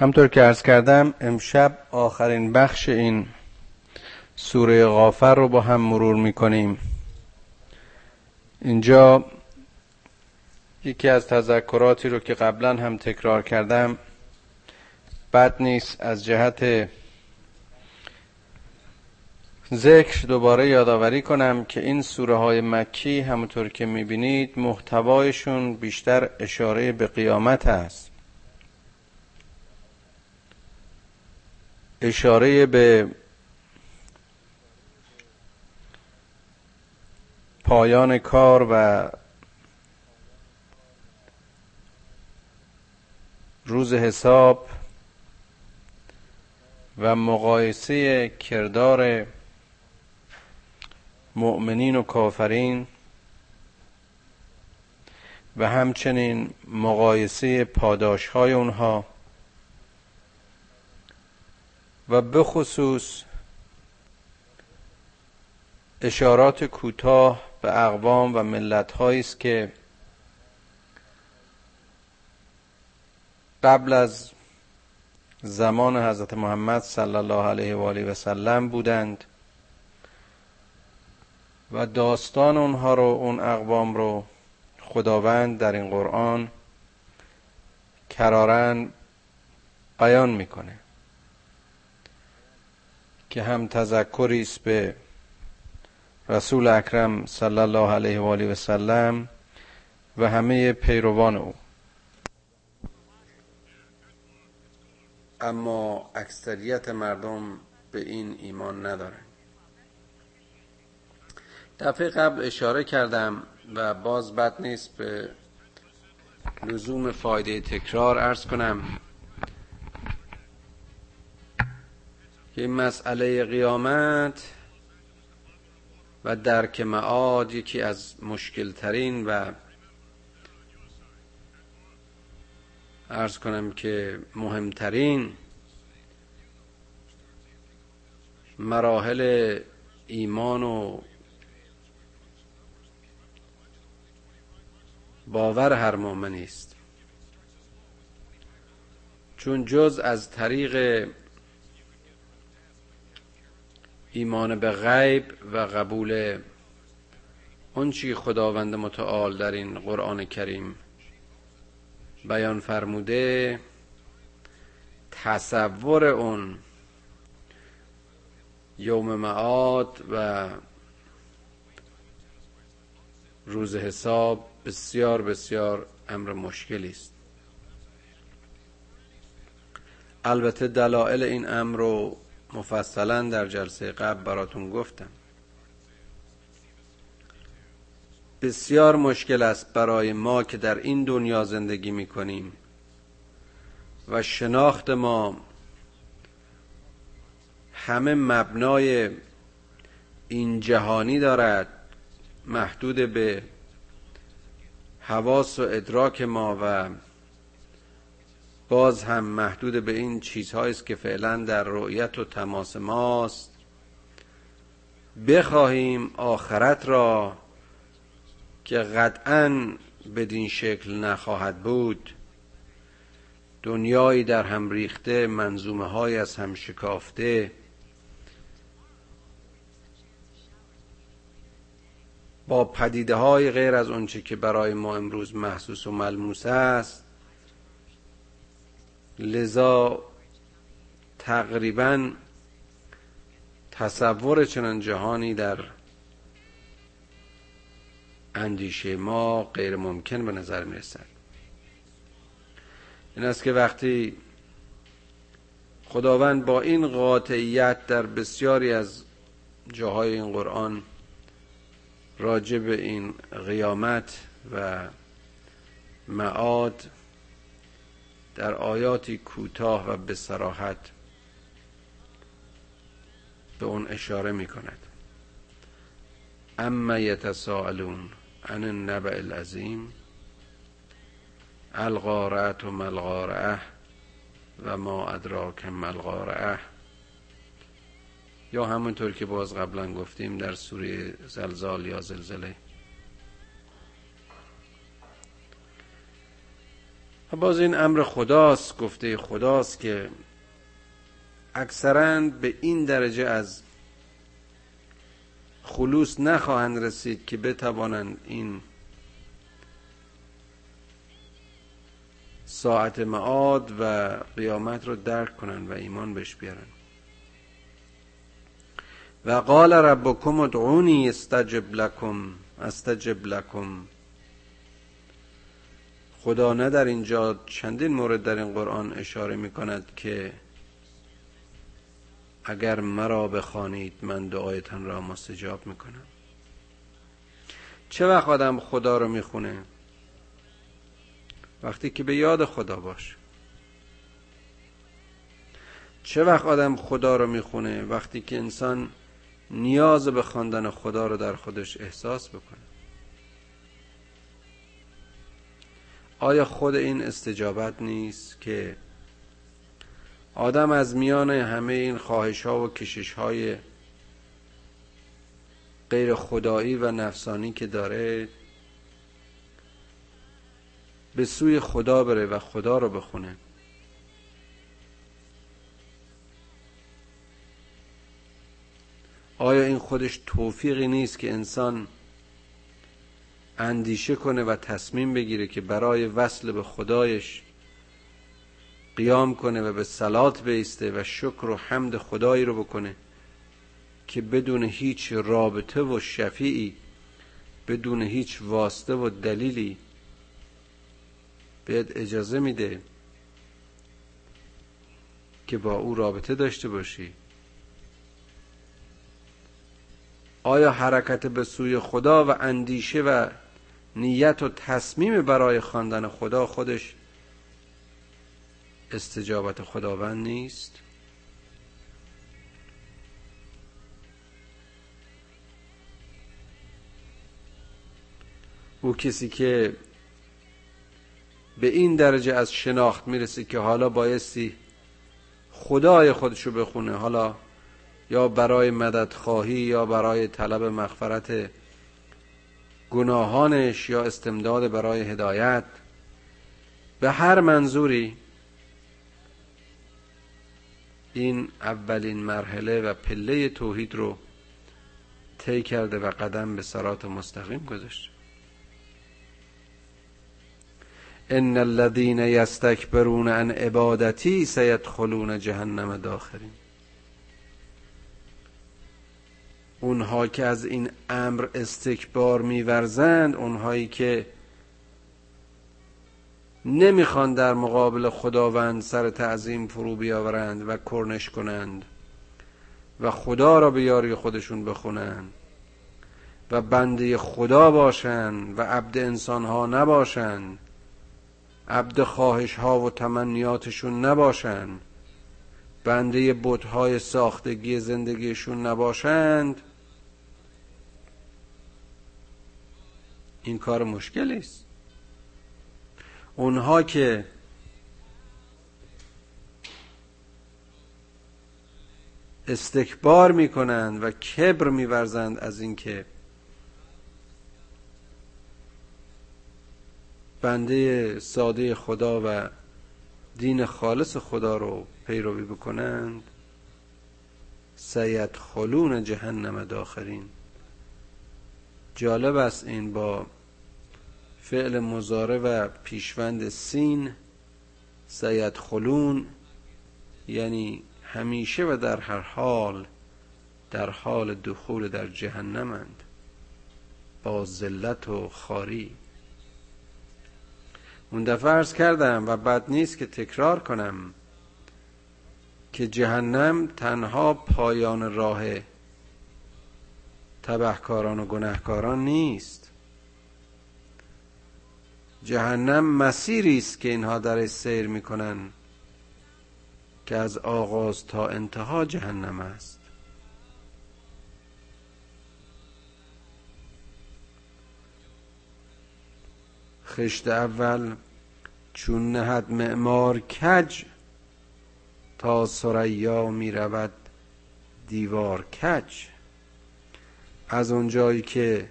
همطور که ارز کردم امشب آخرین بخش این سوره غافر رو با هم مرور می‌کنیم. اینجا یکی از تذکراتی رو که قبلا هم تکرار کردم بد نیست از جهت ذکر دوباره یادآوری کنم که این سوره های مکی همونطور که می‌بینید محتوایشون بیشتر اشاره به قیامت است اشاره به پایان کار و روز حساب و مقایسه کردار مؤمنین و کافرین و همچنین مقایسه پاداش های اونها و به خصوص اشارات کوتاه به اقوام و ملت است که قبل از زمان حضرت محمد صلی الله علیه و آله و سلم بودند و داستان اونها رو اون اقوام رو خداوند در این قرآن کرارن بیان می‌کنه. که هم تذکری است به رسول اکرم صلی الله علیه و آله و سلم و همه پیروان او. اما اکثریت مردم به این ایمان ندارن. دفعه قبل اشاره کردم و باز بد نیست به لزوم فایده تکرار ارز کنم. که این مسئله قیامت و درک معاد یکی از مشکل ترین و ارز کنم که مهمترین مراحل ایمان و باور هر مؤمنی است. چون جز از طریق ایمان به غیب و قبول چی خداوند متعال در این قرآن کریم بیان فرموده تصور اون یوم معاد و روز حساب بسیار بسیار امر مشکلی است. البته دلایل این امر رو مفصلا در جلسه قبل براتون گفتم. بسیار مشکل است برای ما که در این دنیا زندگی می کنیم و شناخت ما همه مبنای این جهانی دارد محدود به حواس و ادراک ما و باز هم محدود به این چیزهایی است که فعلا در رؤیت و تماس ماست. بخواهیم آخرت را که قطعا بدین شکل نخواهد بود دنیایی در هم ریخته منظومه های از هم شکافته. با پدیده های غیر از اونچه که برای ما امروز محسوس و ملموس است لذا تقریبا تصور چنان جهانی در اندیشه ما غیر ممکن به نظر می رسد این است که وقتی خداوند با این قاطعیت در بسیاری از جاهای این قرآن راجع به این قیامت و معاد در آیاتی کوتاه و به سراحت به اون اشاره می کند اما یتساءلون عن النبع العظیم الغارعت و ملغارعه و ما ادراک ملغارعه یا همونطور که باز قبلا گفتیم در سوره زلزال یا زلزله باز این امر خداست گفته خداست که اکثرا به این درجه از خلوص نخواهند رسید که بتوانند این ساعت معاد و قیامت رو درک کنند و ایمان بهش بیارن و قال ربکم ادعونی استجب لکم استجب لکم. خدا نه در اینجا چندین مورد در این قرآن اشاره می کند که اگر مرا بخوانید من دعایتان را مستجاب می‌کنم چه وقت آدم خدا رو می‌خونه وقتی که به یاد خدا باش. چه وقت آدم خدا رو می‌خونه وقتی که انسان نیاز به خواندن خدا رو در خودش احساس بکنه. آیا خود این استجابت نیست که آدم از میان همه این خواهش ها و کشش های غیر خدایی و نفسانی که داره به سوی خدا بره و خدا رو بخونه؟ آیا این خودش توفیقی نیست که انسان اندیشه کنه و تصمیم بگیره که برای وصل به خدایش قیام کنه و به سلات بیسته و شکر و حمد خدایی رو بکنه که بدون هیچ رابطه و شفیعی بدون هیچ واسطه و دلیلی بهت اجازه میده که با او رابطه داشته باشی. آیا حرکت به سوی خدا و اندیشه و نیت و تصمیم برای خواندن خدا خودش استجابت خداوند نیست. او کسی که به این درجه از شناخت می‌رسه که حالا بایستی خدای خودشو بخونه حالا یا برای مدد خواهی یا برای طلب مغفرت گناهانش یا استمداد برای هدایت. به هر منظوری این اولین مرحله و پله توحید رو طی کرده و قدم به سرات مستقیم گذاشته ان الذين يستكبرون عن عبادتی سيدخلون جهنم داخرین. اونها که از این امر استکبار میورزند اونهایی که نمی‌خوان در مقابل خداوند سر تعظیم فرو بیاورند و کرنش کنند و خدا را به یاری خودشون بخونند و بنده خدا باشند و عبد انسان ها نباشند عبد خواهش ها و تمنیاتشون نباشند بنده بودهای ساختگی زندگیشون نباشند این کار مشکلی است. اونها که استکبار می‌کنند و کبر میورزند از اینکه بنده ساده خدا و دین خالص خدا رو پیروی بکنند. سید خلون جهنم داخرین. جالب است این با فعل مزاره و پیشوند سین. سید خلون یعنی همیشه و در هر حال در حال دخول در جهنمند. با ذلت و خاری. اون دفعه ارز کردم و بد نیست که تکرار کنم. که جهنم تنها پایان راه تبهکاران و گناهکاران نیست. جهنم مسیری است که اینها درش سیر می‌کنن که از آغاز تا انتها جهنم است. خشت اول چون نهد معمار کج تا سریا می رود دیوار کج. از اونجایی که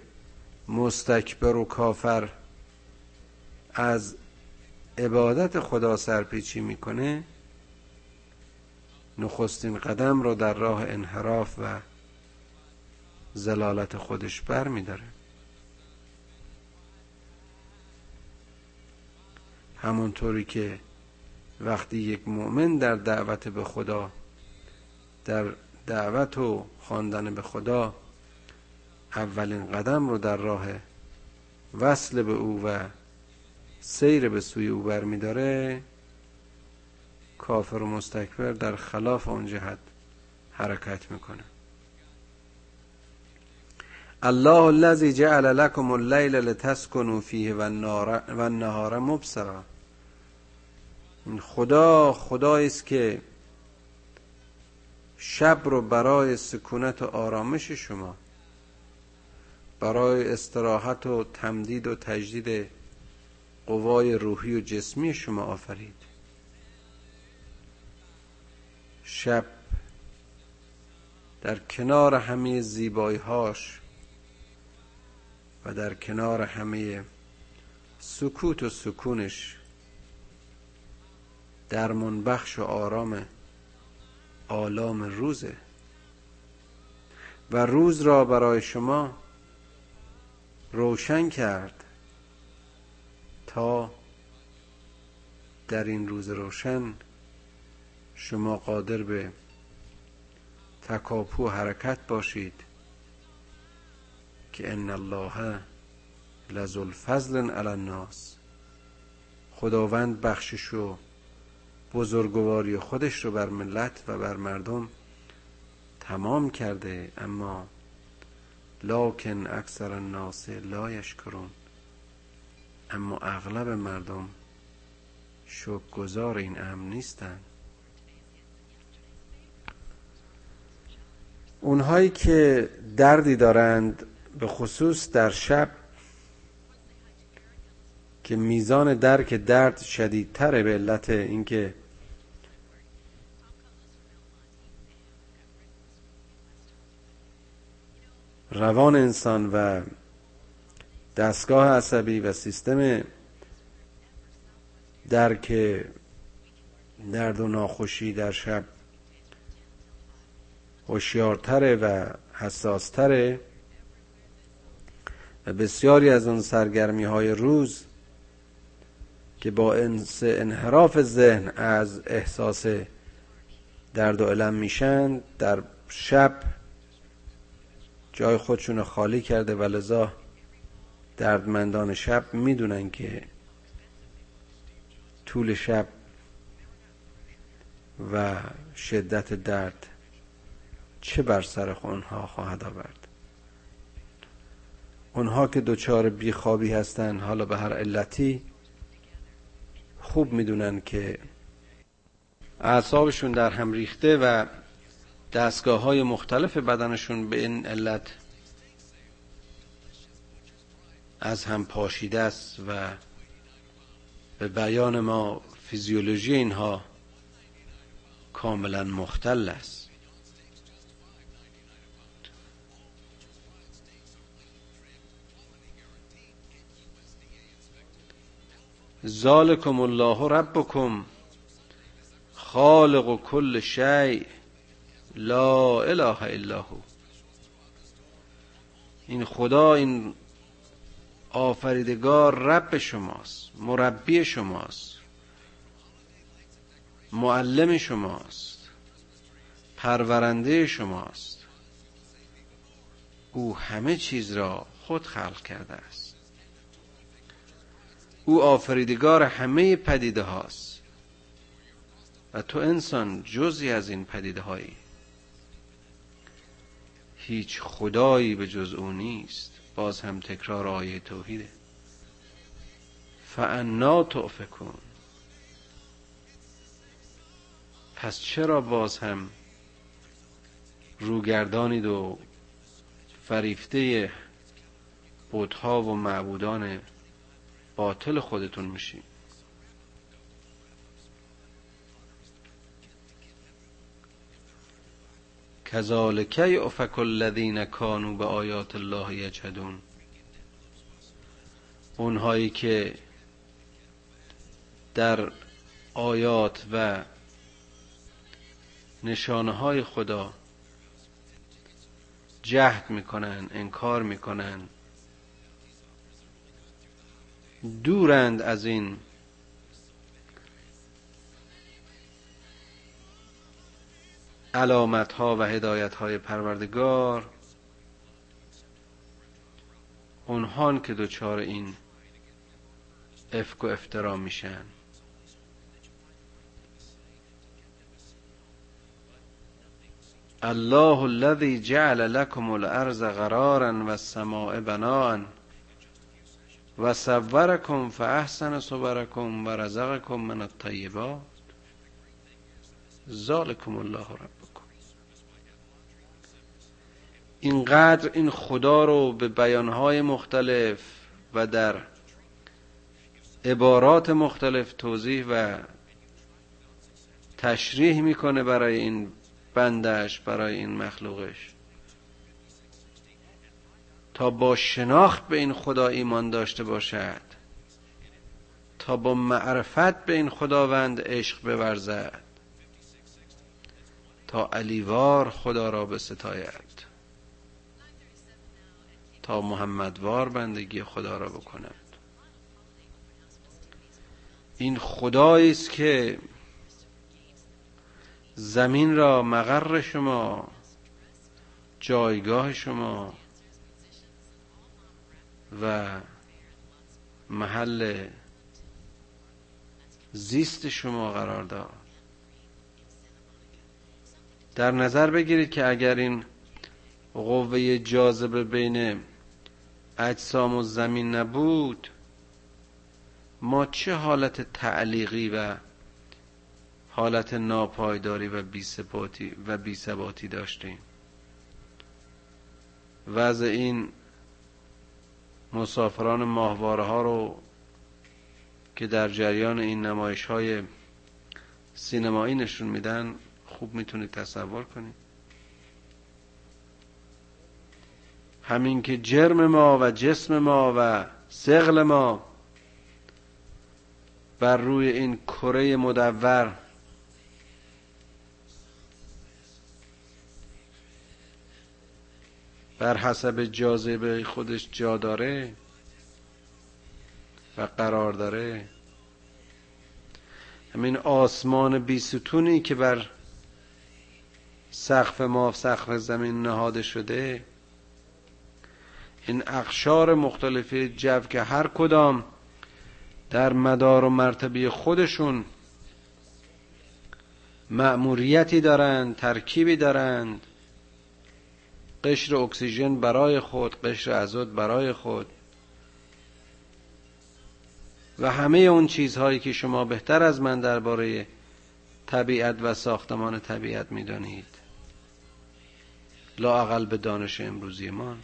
مستکبر و کافر از عبادت خدا سرپیچی می‌کنه نخستین قدم رو در راه انحراف و زلالت خودش بر میداره. همونطوری که وقتی یک مؤمن در دعوت به خدا در دعوت و خواندن به خدا اولین قدم رو در راه وصل به او و سیر به سوی او برمیداره کافر و مستکبر در خلاف اون جهت حرکت می‌کنه. الله الذي جعل لكم الليل لتسكنوا فيه والنهار مبصرا. خدا خدایی است که شب رو برای سکونت و آرامش شما برای استراحت و تمدید و تجدید قوای روحی و جسمی شما آفرید. شب در کنار همه زیبایی هاش و در کنار همه سکوت و سکونش درمان بخش و آرام آلام روزه. و روز را برای شما روشن کرد تا در این روز روشن شما قادر به تکاپو حرکت باشید که ان الله لذو الفضل علی الناس. خداوند بخشش و بزرگواری خودش رو بر ملت و بر مردم تمام کرده اما لاکن اکثر الناس لا یشکرون. اما اغلب مردم گذار این امر نیستند اونهایی که دردی دارند به خصوص در شب که میزان درک درد شدیدتره به علت اینکه روان انسان و دستگاه عصبی و سیستم درک درد و ناخوشی در شب هوشیارتره و حساستره و بسیاری از اون سرگرمی های روز که با انحراف ذهن از احساس درد و علم میشن در شب جای خودشون خالی کرده و لذا دردمندان شب می‌دونن که طول شب و شدت درد چه بر سر اونها خواهد آورد. اونها که دچار بیخوابی هستن حالا به هر علتی خوب می‌دونن که اعصابشون در هم ریخته و دستگاه های مختلف بدنشون به این علت از هم پاشیده است و به بیان ما فیزیولوژی اینها کاملا مختل است. ذالکم الله ربکم خالق کل شیء. لا اله الا هو. این خدا این آفریدگار رب شماست مربی شماست معلم شماست پرورنده شماست. او همه چیز را خود خلق کرده است. او آفریدگار همه پدیده هاست. و تو انسان جزی از این پدیده هایی هیچ خدایی به جز او نیست. باز هم تکرار آیه توحیده. فانا کن پس چرا باز هم روگردانید و فریفته بودها و معبودان باطل خودتون میشید؟ کذالک یؤفک الذین کانوا به آیات الله یجهدون اونهایی که در آیات و نشانه های خدا جهد می‌کنن انکار می‌کنن دورند از این علامت ها و هدایت های پروردگار اونهان که دچار این افک و افترا میشن. الله الذي جعل لكم الارض قرارا والسماء بناء و صورکم فاحسن صورکم و رزقکم من الطیبات. ذالکم الله ربکم اینقدر این خدا رو به بیانهای مختلف و در عبارات مختلف توضیح و تشریح می‌کنه برای این بندش برای این مخلوقش. تا با شناخت به این خدا ایمان داشته باشد تا با معرفت به این خداوند عشق بورزد تا علیوار خدا را به ستاید تا محمدوار بندگی خدا را بکند این خدایی است که زمین را مقر شما جایگاه شما و محل زیست شما قرار داد. در نظر بگیرید که اگر این قوه جاذبه بین اجسام و زمین نبود ما چه حالت تعلیقی و حالت ناپایداری و بیثباتی و بیثباتی داشتیم؟ وضع این مسافران ماهواره ها رو که در جریان این نمایش های سینمایی نشون میدن خوب می‌تونید تصور کنید. همین که جرم ما و جسم ما و سقل ما بر روی این کره مدور بر حسب جاذبه خودش جا داره و قرار داره. همین آسمان بیستونی که بر سقف ما سقف زمین نهاده شده این اقشار مختلفی جو که هر کدام در مدار و مرتبه خودشون مأموریتی دارند ترکیبی دارند. قشر اکسیژن برای خود قشر ازود برای خود. و همه اون چیزهایی که شما بهتر از من درباره طبیعت و ساختمان طبیعت می‌دانید. لااقل به دانش امروزیمان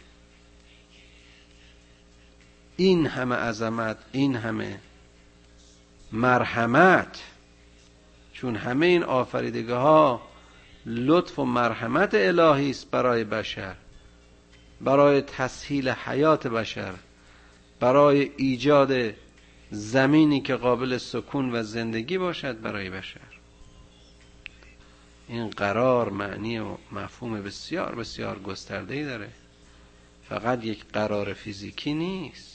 این همه عظمت این همه مرحمت. چون همه این آفریدگاه ها لطف و مرحمت الهی است برای بشر برای تسهیل حیات بشر برای ایجاد زمینی که قابل سکون و زندگی باشد برای بشر. این قرار معنی و مفهوم بسیار بسیار گسترده داره. فقط یک قرار فیزیکی نیست.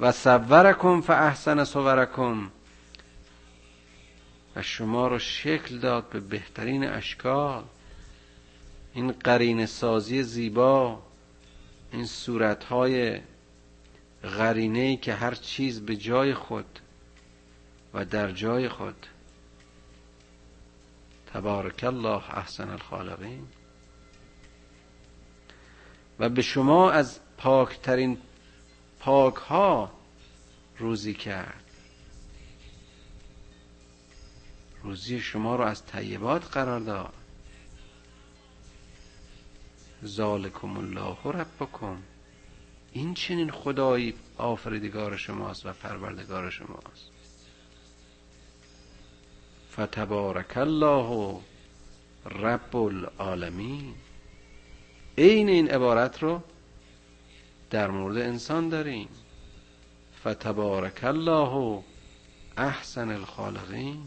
و صورکم فاحسن صورکم. و شما رو شکل داد به بهترین اشکال. این قرین سازی زیبا این صورتهای غرینه ای که هر چیز به جای خود و در جای خود. تبارک الله احسن الخالقین. و به شما از پاکترین پاک ها روزی کرد. روزی شما رو از طیبات قرار داد. ذالکم الله ربکم. این چنین خدایی آفریدگار شماست و پروردگار شماست. فتبارک الله رب العالمین. عین این عبارت رو در مورد انسان داریم. فتبارک الله احسن الخالقین.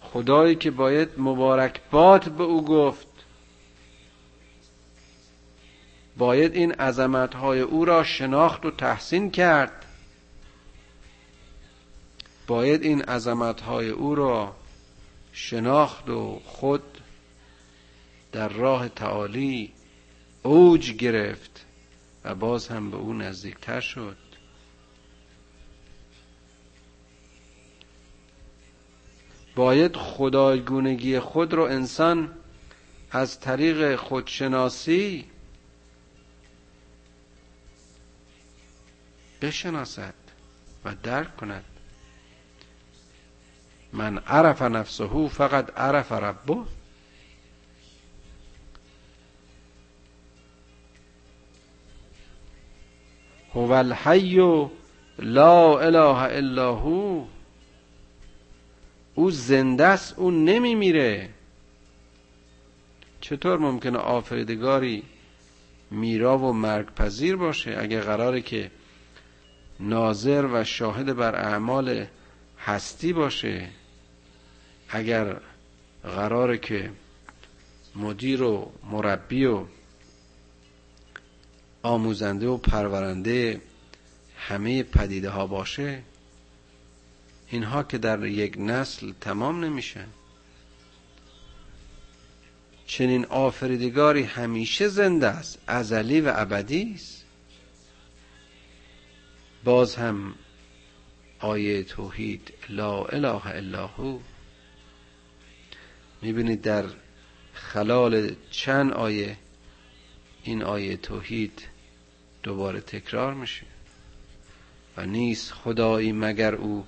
خدایی که باید مبارکبات به او گفت. باید این عظمتهای او را شناخت و تحسین کرد. باید این عظمتهای او را شناخت و خود در راه تعالی اوج گرفت و باز هم به او نزدیکتر شد. باید خدایگونگی خود رو انسان از طریق خودشناسی بشناسد و درک کند. من عرف نفسه فقط عرف ربه. هو الحی لا اله الا هو. او زنده است او نمیمیره. چطور ممکنه آفریدگاری میرا و مرگ پذیر باشه؟ اگه قراره که ناظر و شاهد بر اعمال هستی باشه. اگر قراره که مدیر و مربی و آموزنده و پرورنده همه پدیده ها باشه اینها که در یک نسل تمام نمیشن. چنین آفریدگاری همیشه زنده است ازلی و ابدی است. باز هم آیه توحید لا اله الا هو. می‌بینید در خلال چند آیه این آیه توحید دوباره تکرار میشه. و نیست خدایی مگر او؟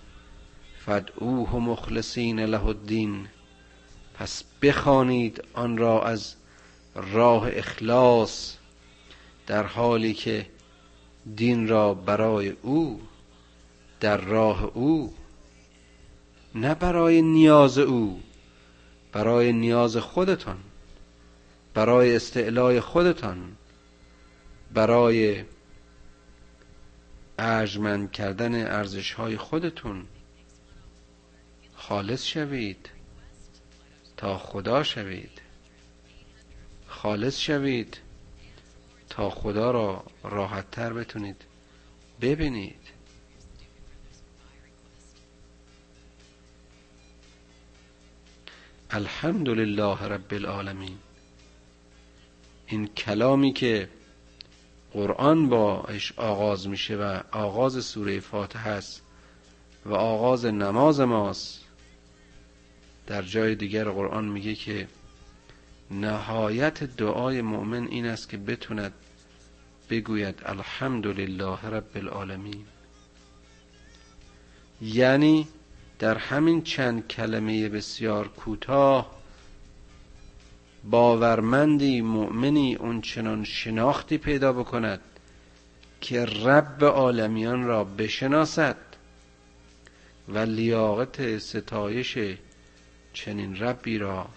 فدعوه مخلصین له الدین. پس بخوانید آن را از راه اخلاص در حالی که دین را برای او در راه او نه برای نیاز او برای نیاز خودتان. برای استعلای خودتان برای ارجمند کردن ارزش های خودتون خالص شوید تا خدا شوید. خالص شوید تا خدا را راحت تر بتونید ببینید. الحمد لله رب العالمین. این کلامی که قرآن باش آغاز میشه و آغاز سوره فاتحه است و آغاز نماز ماست در جای دیگر قرآن میگه که نهایت دعای مؤمن این است که بتوند بگوید الحمد لله رب العالمین. یعنی در همین چند کلمه بسیار کوتاه باورمندی مؤمنی اون چنان شناختی پیدا بکند که رب عالمیان را بشناسد. و لیاقت ستایش چنین ربی را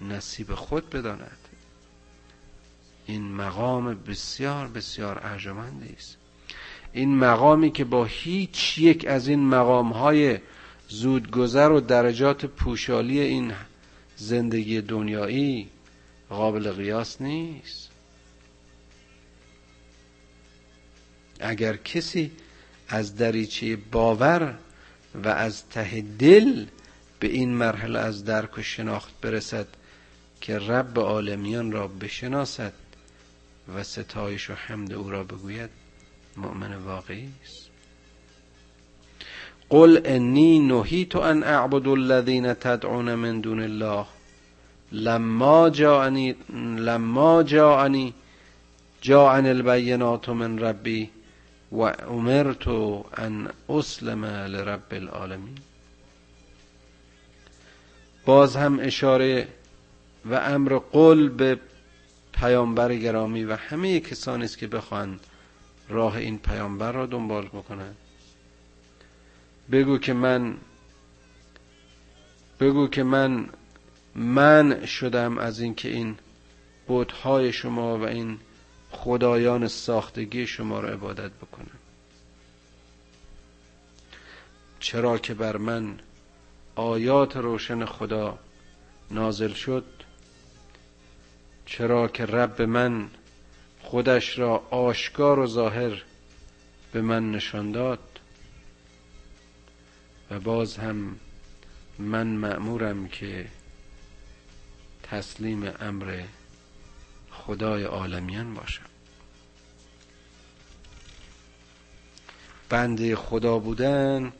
نصیب خود بداند. این مقام بسیار بسیار ارجمندی است. این مقامی که با هیچ یک از این مقام های زودگذر و درجات پوشالی این زندگی دنیایی قابل قیاس نیست. اگر کسی از دریچه باور و از ته دل به این مرحله از درک و شناخت برسد که رب عالمیان را بشناسد و ستایش و حمد او را بگوید مؤمن واقعی است. قل انی نهیت ان اعبد الذین تدعون من دون الله. لما جاءنی لما جاءنی جاءنی البینات من ربی و امرت ان اسلم لرب العالمین. باز هم اشاره و امر قل به پیامبر گرامی و همه کسانی است که بخواهند راه این پیامبر را دنبال بکنند. بگو که من بگو که من من شدم از اینکه این بودهای شما و این خدایان ساختگی شما را عبادت بکنم. چرا که بر من آیات روشن خدا نازل شد؟ چرا که رب من خودش را آشکار و ظاهر به من نشان داد؟ و باز هم من مأمورم که تسلیم امر خدای عالمیان باشم. بنده خدا بودن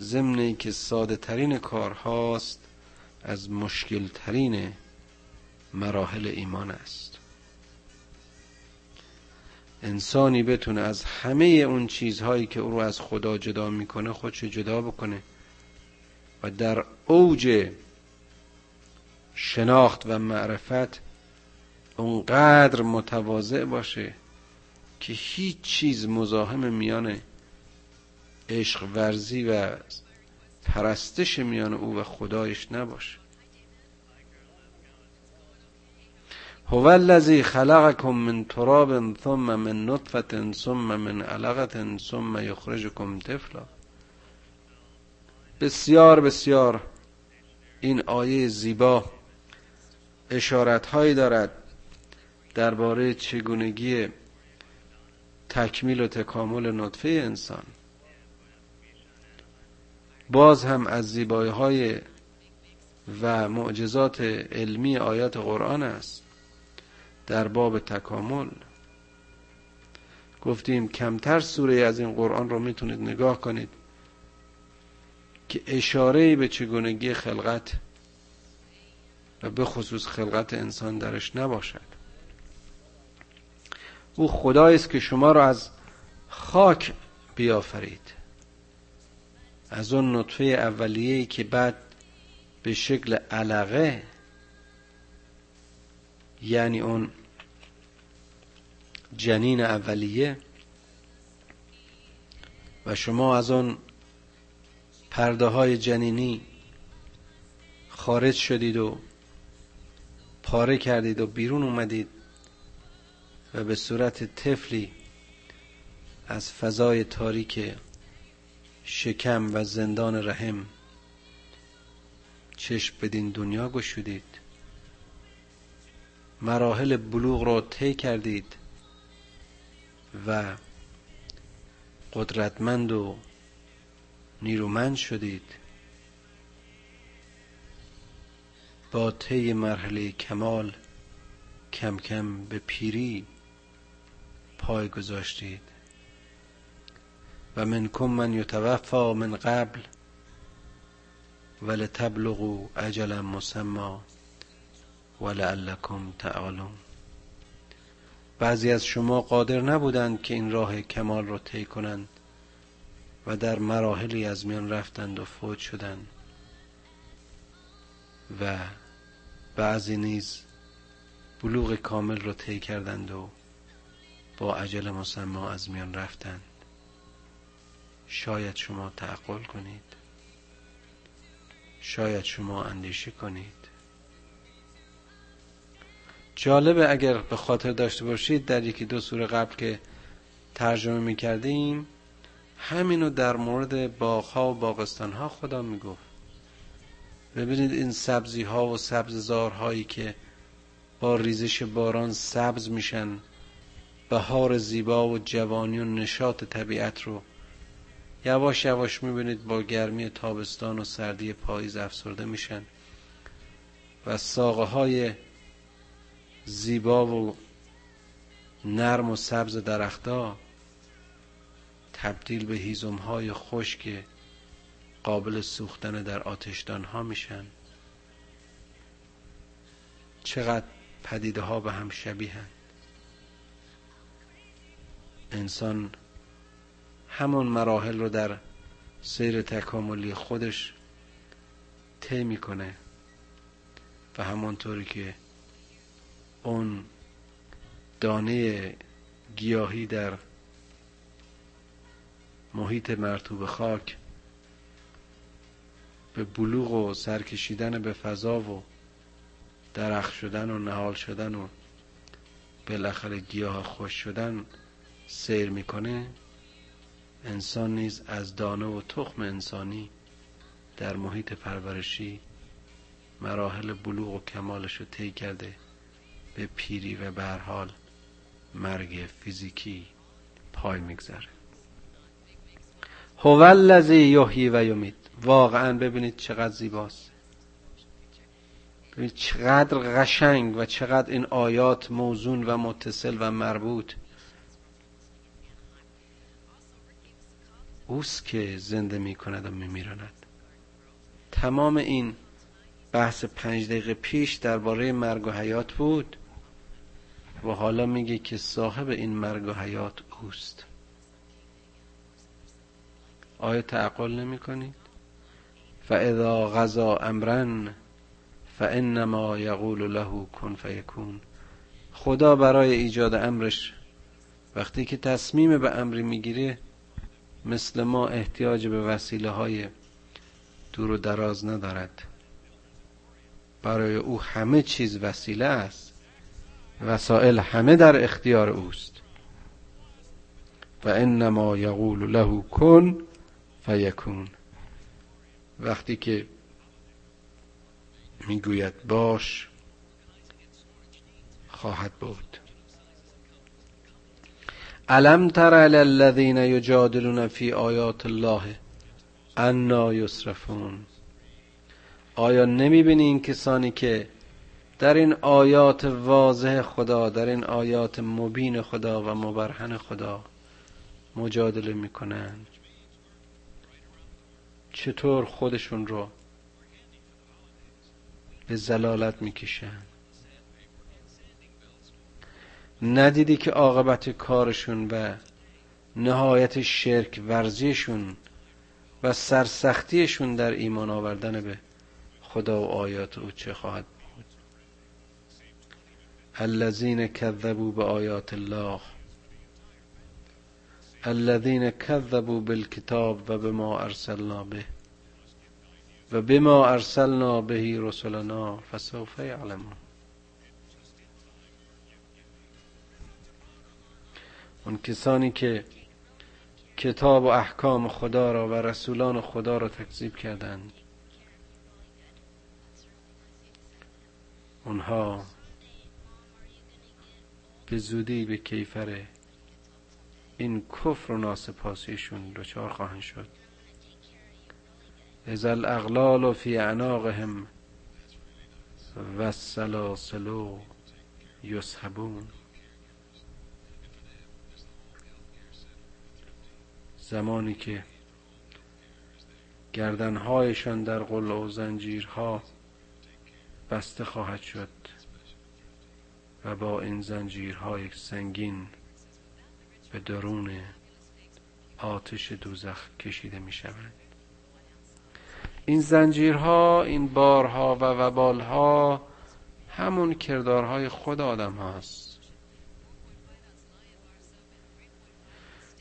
ضمن که ساده ترین کار هاست از مشکل ترین مراحل ایمان است. انسانی بتونه از همه اون چیزهایی که او رو از خدا جدا می‌کنه خودش جدا بکنه و در اوج شناخت و معرفت اونقدر متواضع باشه که هیچ چیز مزاحم میان عشق ورزی و پرستش میان او و خدایش نباشه. هو الذی خلقکم من تراب ثم من نطفه ثم من علقه ثم یخرجکم طفلا. بسیار بسیار. این آیه زیبا اشارت هایی دارد درباره چگونگی تکمیل و تکامل نطفه انسان. باز هم از زیبایی های و معجزات علمی آیات قرآن است. در باب تکامل. گفتیم کمتر سوره از این قرآن رو می‌تونید نگاه کنید که اشاره به چگونگی خلقت و به خصوص خلقت انسان درش نباشد. او خدایی است که شما را از خاک بیافرید. از اون نطفه اولیه‌ای که بعد به شکل علقه یعنی اون جنین اولیه و شما از اون پرده های جنینی خارج شدید و پاره کردید و بیرون اومدید و به صورت طفلی از فضای تاریک شکم و زندان رحم چشم بدین دنیا گشودید. مراحل بلوغ را طی کردید و قدرتمند و نیرومند شدید. با طی مرحله کمال کم کم به پیری پای گذاشتید. و منکم من یتوفا من قبل ولتبلغوا اجلا مسما. ولعلکم تعالون بعضی از شما قادر نبودند که این راه کمال را طی کنند و در مراحلی از میان رفتند و فوت شدند و بعضی نیز بلوغ کامل را طی کردند و با عجل مسما از میان رفتند. شاید شما تعقل کنید. شاید شما اندیشه کنید. جالبه اگر به خاطر داشته باشید در یکی دو سوره قبل که ترجمه می کردیم همینو در مورد باغها و باغستانها خدا می گفت ببینید این سبزی ها و سبززارهایی که با ریزش باران سبز میشن بهار زیبا و جوانی و نشاط طبیعت رو. یواش یواش می‌بینید با گرمی تابستان و سردی پاییز افسرده میشن. و ساقه های زیبا و نرم و سبز درختها تبدیل به هیزم های خشک قابل سوختن در آتشدان ها میشن. چقدر پدیده ها به هم شبیه انسان همون مراحل رو در سیر تکاملی خودش طی می‌کنه و همونطوری که اون دانه گیاهی در محیط مرتوب خاک به بلوغ و سرکشیدن به فضا و درخت شدن و نهال شدن و بالاخره گیاه خوش شدن سیر می‌کنه انسان نیز از دانه و تخم انسانی در محیط پرورشی مراحل بلوغ و کمالش رو طی کرده. به پیری و به حال مرگ فیزیکی پای میگذره هو الذی یحیی و یمیت. واقعا ببینید چقدر زیباست. ببینید چقدر قشنگ و چقدر این آیات موزون و متصل و مربوط. اوست که زنده می کند و می تمام این بحث پنج دقیقه پیش درباره مرگ و حیات بود. و حالا میگه که صاحب این مرگ و حیات اوست. آیا تعقل نمی کنید؟ فاذا غذا امرن فانما یقول له کن فیکون خدا برای ایجاد امرش وقتی که تصمیم به امری می‌گیره مثل ما احتیاج به وسیله های دور و دراز ندارد. برای او همه چیز وسیله است. وسائل همه در اختیار اوست. و انما یقول له کن فیکون. وقتی که می‌گوید باش خواهد بود. علم تر الذین یجادلون فی آیات الله انا یصرفون؟ آیا نمی‌بینی این کسانی که در این آیات واضح خدا در این آیات مبین خدا و مبرهن خدا مجادله می‌کنند چطور خودشون رو به زلالت می‌کشن؟ ندیدی که عاقبت کارشون و نهایت شرک ورزیشون و سرسختیشون در ایمان آوردن به خدا و آیات او چه خواهد بود الذین کذبوا به آیات الله. الذين كذبوا بالكتاب و بما ارسلنا به. و بما ارسلنا به رسلنا فسوف یعلمون اون کسانی که کتاب و احکام خدا را و رسولان خدا را تکذیب کردند اونها به زودی به کیفر این کفر و ناسپاسیشون دچار خواهند شد. از الاغلال فی اعناقهم و السلاسل یسحبون. زمانی که گردنهایشان در قل و زنجیرها بسته خواهد شد. با این زنجیرهای سنگین به درون آتش دوزخ کشیده می شود این زنجیرها این بارها و وبالها همون کردارهای خود آدم هاست.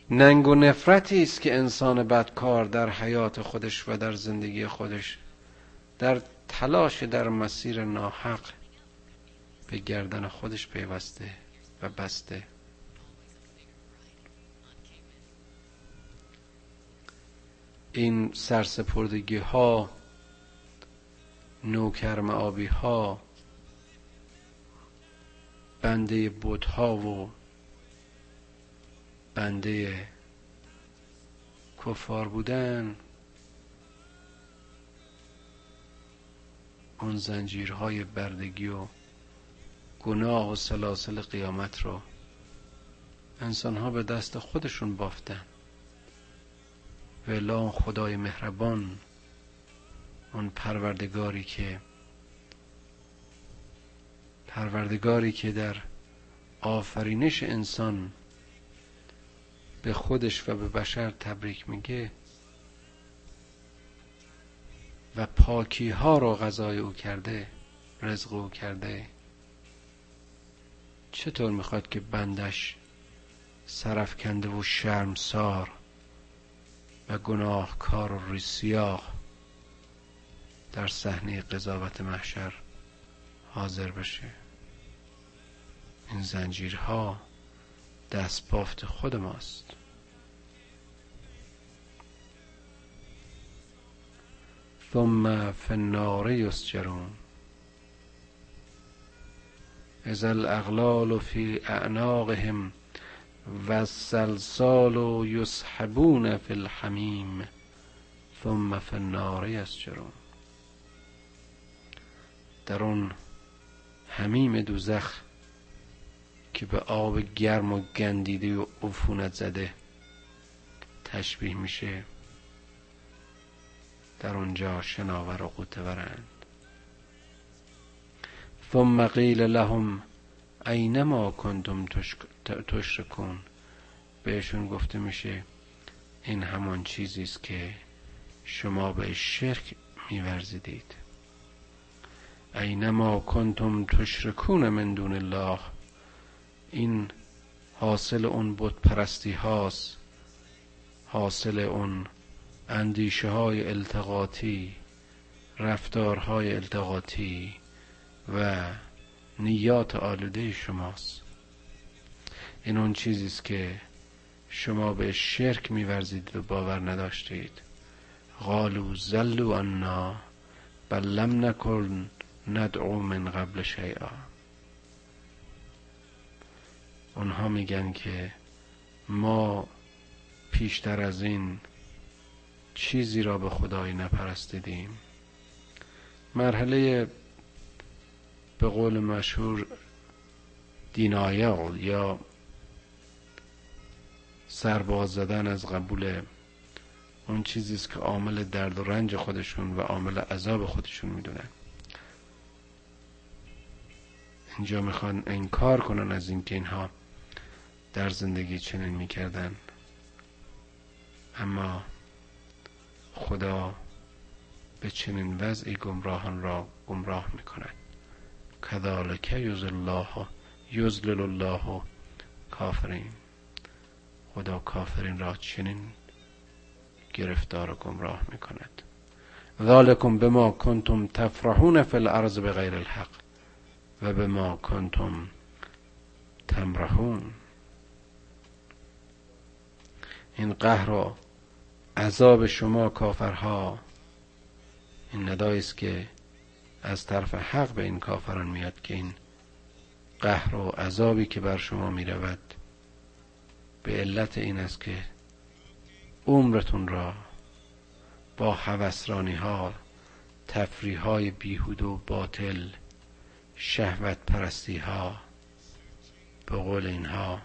ننگ و نفرتی است که انسان بدکار در حیات خودش و در زندگی خودش در تلاش در مسیر ناحق به گردن خودش پیوسته و بسته. این سرسپردگی ها نوکرم آبی ها بنده ها و بنده کفار بودن اون زنجیرهای بردگی و گناه و سلاسل قیامت رو انسان ها به دست خودشون بافتن. و اون خدای مهربان اون پروردگاری که پروردگاری که در آفرینش انسان به خودش و به بشر تبریک میگه و پاکی ها رو غذای او کرده رزق او کرده. چطور می‌خواد که بندش سرف کنده و شرمسار و گناهکار و ریسیاه در صحنه قضاوت محشر حاضر بشه؟ این زنجیرها دست بافت خود ماست. ثم فی النار یسجرون. اذا الاغلال فی اعناقهم و السلسال یسحبون فی الحمیم ثم فی النار یسجرون. در اون حمیم دوزخ که به آب گرم و گندیده و عفونت زده تشبیه میشه در اونجا شناور و قوتورند. ثم قیل لهم اینما کنتم تشرکون؟ بهشون گفته میشه این همان چیزی است که شما به شرک میورزیدید. اینما کنتم تشرکون من دون الله. این حاصل اون بود پرستی هاست حاصل اون اندیشه های التقاطی رفتارهای التقاطی. و نیات آلوده شماست. این اون چیزی است که شما به شرک میورزید و باور نداشتید. قالو زلو انا بل لم نکن ندعو من قبل شیئا. اونها میگن که ما پیشتر از این چیزی را به خدایی نپرستیدیم. مرحله به قول مشهور دینایل یا سرباز زدن از قبول اون چیزی است که عامل درد و رنج خودشون و عامل عذاب خودشون می‌دونن. اینجا می‌خوان انکار کنن از اینکه اینها در زندگی چنین می‌کردن. اما خدا به چنین وضعی گمراهان را گمراه می‌کند. کذالک یزل الله یزلل الله کافرین. خدا کافرین را چنین گرفتار و گمراه می‌کند. ذالکم بما کنتم تفرحون فی الارض بغیر الحق و بما کنتم تمرحون. این قهر و عذاب شما کافرها این ندایی است که از طرف حق به این کافران میاد که این قهر و عذابی که بر شما می رود به علت این است که عمرتون را با حوسرانی ها تفریح های بیهود و باطل شهوت پرستی ها به قول اینها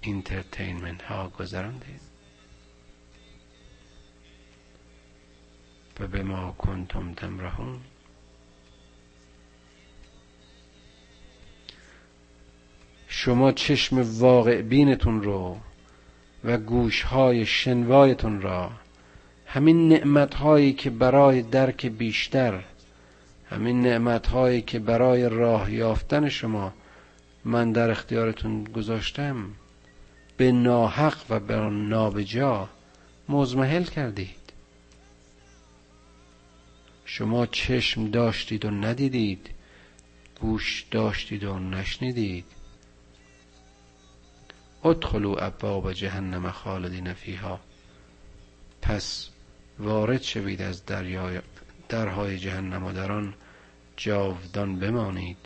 اینترتینمنت ها گذراندید. و به ما کنتم تمرهون شما چشم واقع بینتون رو و گوشهای شنوایتون را همین نعمت هایی که برای درک بیشتر همین نعمت هایی که برای راه یافتن شما من در اختیارتون گذاشتم به ناحق و به نابجا مزمحل کردید. شما چشم داشتید و ندیدید گوش داشتید و نشنیدید. ادخلوا ابواب جهنم خالدین فیها. پس وارد شوید از دریای درهای جهنم و در آن جاودان بمانید.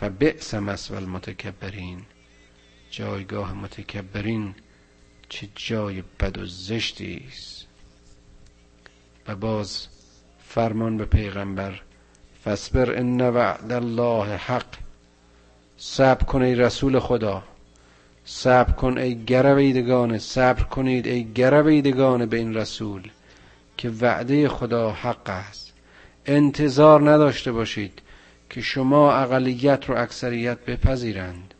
فبئس مثوى المتکبرین. جایگاه متکبرین چه جای بد و زشتی است. و باز فرمان به پیغمبر فصبر ان وعد الله حق. صبر کن ای رسول خدا. صبر کن ای گرویدگان صبر کنید ای گرویدگان به این رسول که وعده خدا حق است. انتظار نداشته باشید که شما اقلیت رو اکثریت بپذیرند.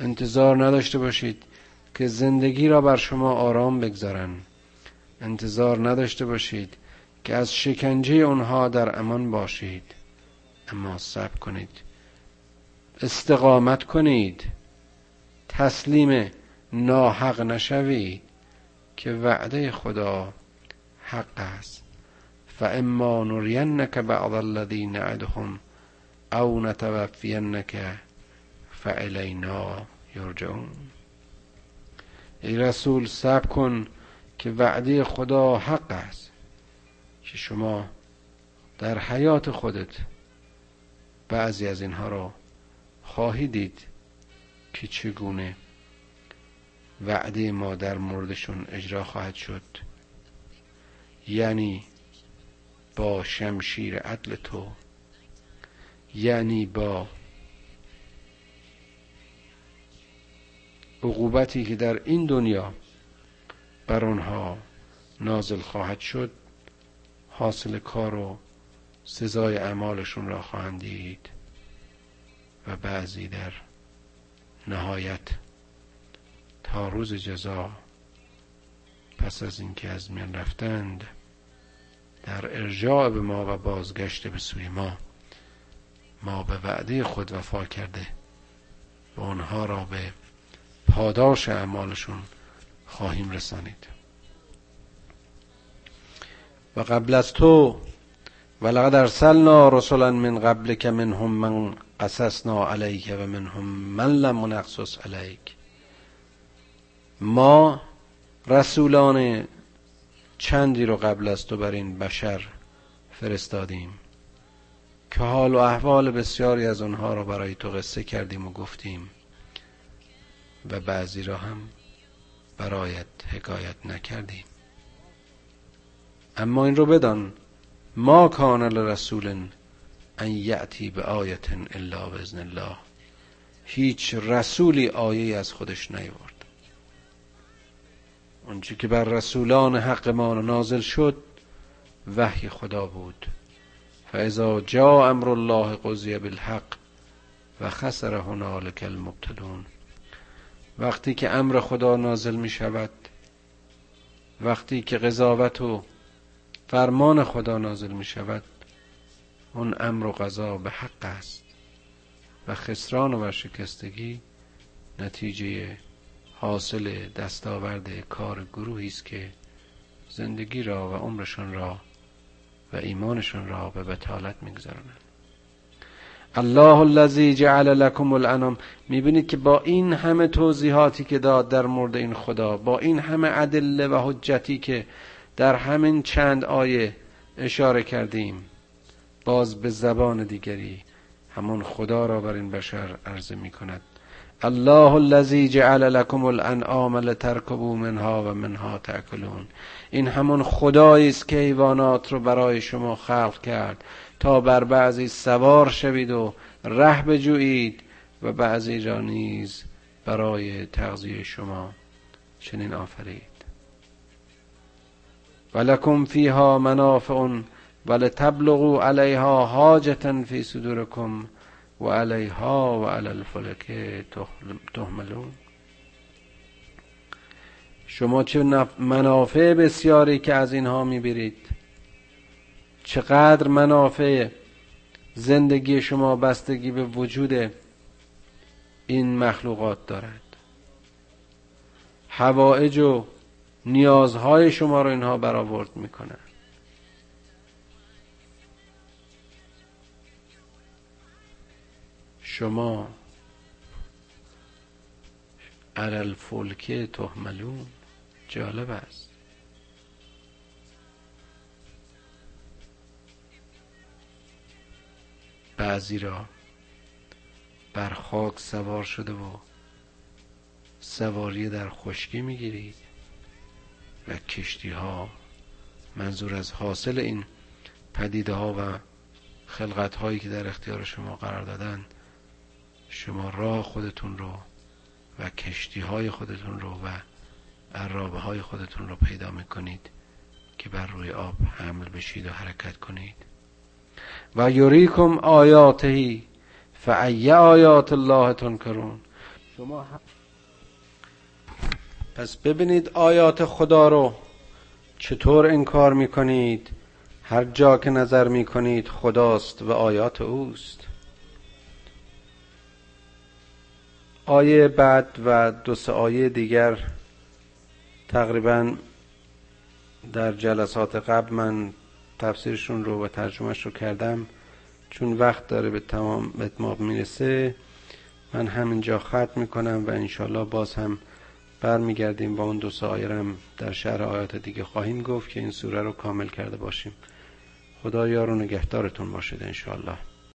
انتظار نداشته باشید که زندگی را بر شما آرام بگذارند انتظار نداشته باشید که از شکنجه اونها در امان باشید. اما صبر کنید. استقامت کنید. تسلیم ناحق نشوید که وعده خدا حق است. فاما نرینک بعض الذی نعدهم او نتوفینک فعلینا یرجعون ای رسول صبر کن که وعده خدا حق است که شما در حیات خودت بعضی از اینها را خواهی دید. که چگونه وعده ما در موردشون اجرا خواهد شد. یعنی با شمشیر عدل تو یعنی با عقوبتی که در این دنیا بر آنها نازل خواهد شد حاصل کار و سزای اعمالشون را خواهند دید و بعضی در نهایت. تا روز جزا پس از اینکه از میان رفتند در ارجاع به ما و بازگشت به سوی ما ما به وعده خود وفا کرده و آنها را به پاداش اعمالشون خواهیم رسانید. و قبل از تو ولقد ارسلنا رسلا من قبلك منهم من قصصنا علیک و منهم من لم نقصص علیک ما رسولان چندی رو قبل از تو بر این بشر فرستادیم که حال و احوال بسیاری از آنها را برای تو قصه کردیم و گفتیم و بعضی را هم برایت حکایت نکردیم. اما این رو بدان ما کان لرسول ان یأتی به آیت الا باذن الله. هیچ رسولی آیه از خودش نیورد اونچه که بر رسولان حق ما نازل شد وحی خدا بود. فاذا جاء امر الله قضی بالحق و خسر هنالک المبتلون. وقتی که امر خدا نازل می شود وقتی که قضاوت و فرمان خدا نازل می شود. اون امر و قضا به حق است و خسران و شکستگی نتیجه حاصل دستاورد کار گروهی است که زندگی را و عمرشان را و ایمانشان را به بتالت میگذرانند. الله الذی جعل لكم الانام. می‌بینید که با این همه توضیحاتی که داد در مورد این خدا با این همه ادله و حجتی که در همین چند آیه اشاره کردیم. باز به زبان دیگری همون خدا را بر این بشر عرضه می کند. الله الذی جعل لكم الانعام لتركبوا منها و منها تاکلون این همون خدایی است که حیوانات رو برای شما خلق کرد تا بر بعضی سوار شوید و ره بجویید و بعضی را نیز برای تغذیه شما چنین آفرید. ولکم فیها منافع ولتبلغوا علیها حاجتا فی صدورکم و علیها و علی الفلک تحملون. شما چه منافع بسیاری که از اینها می‌برید. چقدر منافع زندگی شما بستگی به وجود این مخلوقات دارد. هوایج و نیازهای شما رو اینها برآورد می‌کنن. شما علل فلکه تحملون جالب است. بعضی را بر خاک سوار شده و سواری در خشکی می‌گیرید. و کشتی ها منظور از حاصل این پدیده ها و خلقت هایی که در اختیار شما قرار دادن شما راه خودتون رو و کشتی های خودتون رو و عرابه های خودتون رو پیدا می‌کنید که بر روی آب حمل بشید و حرکت کنید. و یریکم آیاتهی فعی آیات الله تنکرون. شما پس ببینید آیات خدا رو. چطور انکار می‌کنید؟ هر جا که نظر می‌کنید خداست و آیات اوست. آیه بعد و دو سه آیه دیگر تقریبا در جلسات قبل من تفسیرشون رو و ترجمهش رو کردم. چون وقت داره به تمام اتمام می‌رسه من همینجا ختم می‌کنم و انشالله باز هم برمیگردیم با اون دو سایرم در شهر آیات دیگه خواهیم گفت که این سوره رو کامل کرده باشیم. خدا یار و نگهدارتون باشید انشالله